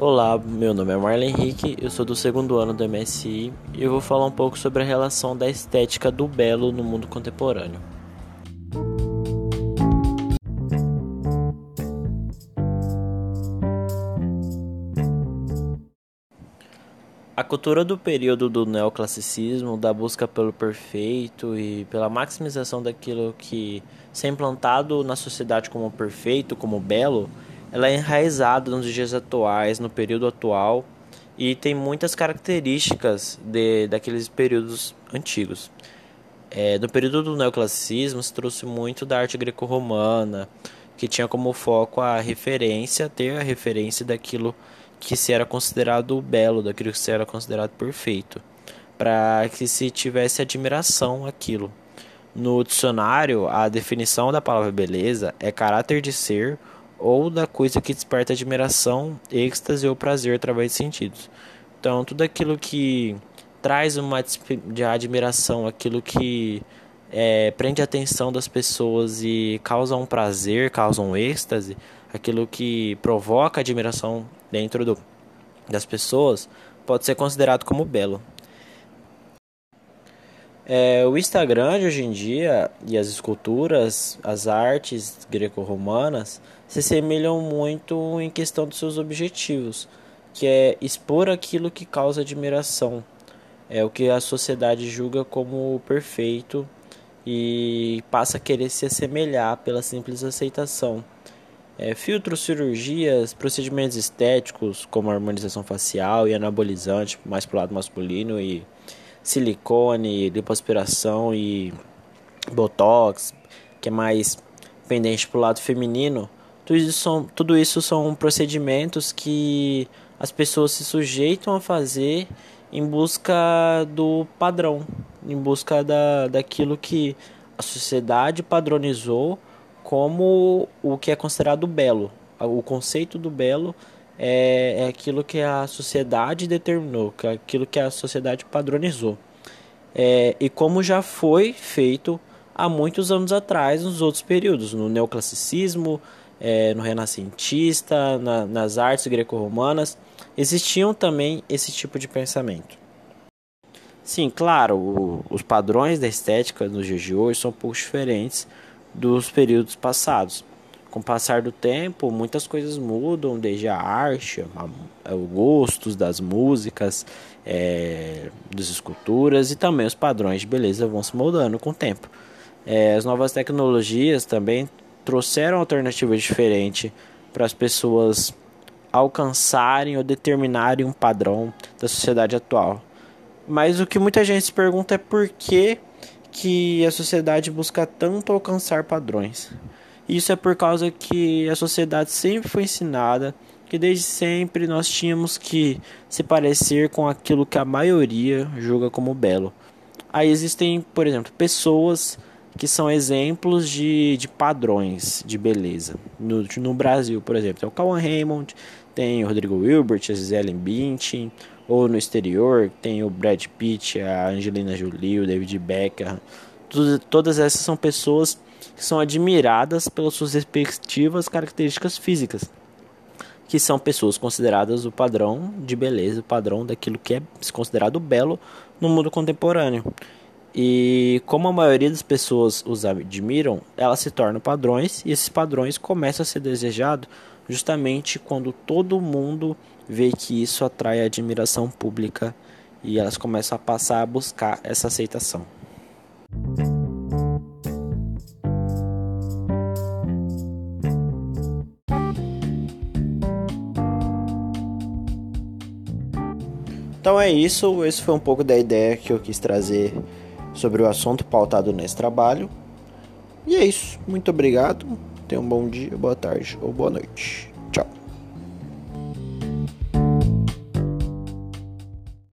Olá, meu nome é Marlon Henrique, eu sou do segundo ano do MSI e eu vou falar um pouco sobre a relação da estética do belo no mundo contemporâneo. A cultura do período do neoclassicismo, da busca pelo perfeito e pela maximização daquilo que é implantado na sociedade como perfeito, como belo, ela é enraizada nos dias atuais, no período atual, e tem muitas características de, daqueles períodos antigos. É, no período do neoclassicismo se trouxe muito da arte greco-romana, que tinha como foco a referência, ter a referência daquilo que se era considerado belo, daquilo que se era considerado perfeito, para que se tivesse admiração aquilo. No dicionário, a definição da palavra beleza é caráter de ser ou da coisa que desperta admiração, êxtase ou prazer através de sentidos. Então, tudo aquilo que traz uma de admiração, aquilo que é, prende a atenção das pessoas e causa um prazer, causa um êxtase, aquilo que provoca admiração dentro do, das pessoas, pode ser considerado como belo. É, o Instagram de hoje em dia e as esculturas, as artes greco-romanas se semelham muito em questão dos seus objetivos, que é expor aquilo que causa admiração, é o que a sociedade julga como perfeito e passa a querer se assemelhar pela simples aceitação. É, filtros, cirurgias, procedimentos estéticos como harmonização facial e anabolizante, mais para o lado masculino e silicone, lipoaspiração e botox, que é mais pendente para o lado feminino, tudo isso, são, tudo isso são procedimentos que as pessoas se sujeitam a fazer em busca do padrão, em busca da, daquilo que a sociedade padronizou como o que é considerado belo. O conceito do belo é, é aquilo que a sociedade determinou, que é aquilo que a sociedade padronizou. É, e como já foi feito há muitos anos atrás nos outros períodos, no neoclassicismo, é, no renascentista, na, nas artes greco-romanas, existiam também esse tipo de pensamento. Sim, claro, o, os padrões da estética nos dias de hoje são um pouco diferentes dos períodos passados com o passar do tempo, muitas coisas mudam, desde a arte, os gostos das músicas, é, das esculturas e também os padrões de beleza vão se moldando com o tempo. É, as novas tecnologias também trouxeram alternativas diferentes para as pessoas alcançarem ou determinarem um padrão da sociedade atual. Mas o que muita gente se pergunta é por que, que a sociedade busca tanto alcançar padrões. Isso é por causa que a sociedade sempre foi ensinada que desde sempre nós tínhamos que se parecer com aquilo que a maioria julga como belo. Aí existem, por exemplo, pessoas que são exemplos de, de padrões de beleza. No, no Brasil, por exemplo, tem o Cauan Raymond, tem o Rodrigo Wilbert, a Gisele Bündchen, ou no exterior tem o Brad Pitt, a Angelina Jolie, o David Beckham. Todas essas são pessoas que são admiradas pelas suas respectivas características físicas, que são pessoas consideradas o padrão de beleza, o padrão daquilo que é considerado belo no mundo contemporâneo. E como a maioria das pessoas os admiram, elas se tornam padrões e esses padrões começam a ser desejados justamente quando todo mundo vê que isso atrai admiração pública e elas começam a passar a buscar essa aceitação. Então é isso, esse foi um pouco da ideia que eu quis trazer sobre o assunto pautado nesse trabalho. E é isso, muito obrigado, tenha um bom dia, boa tarde ou boa noite.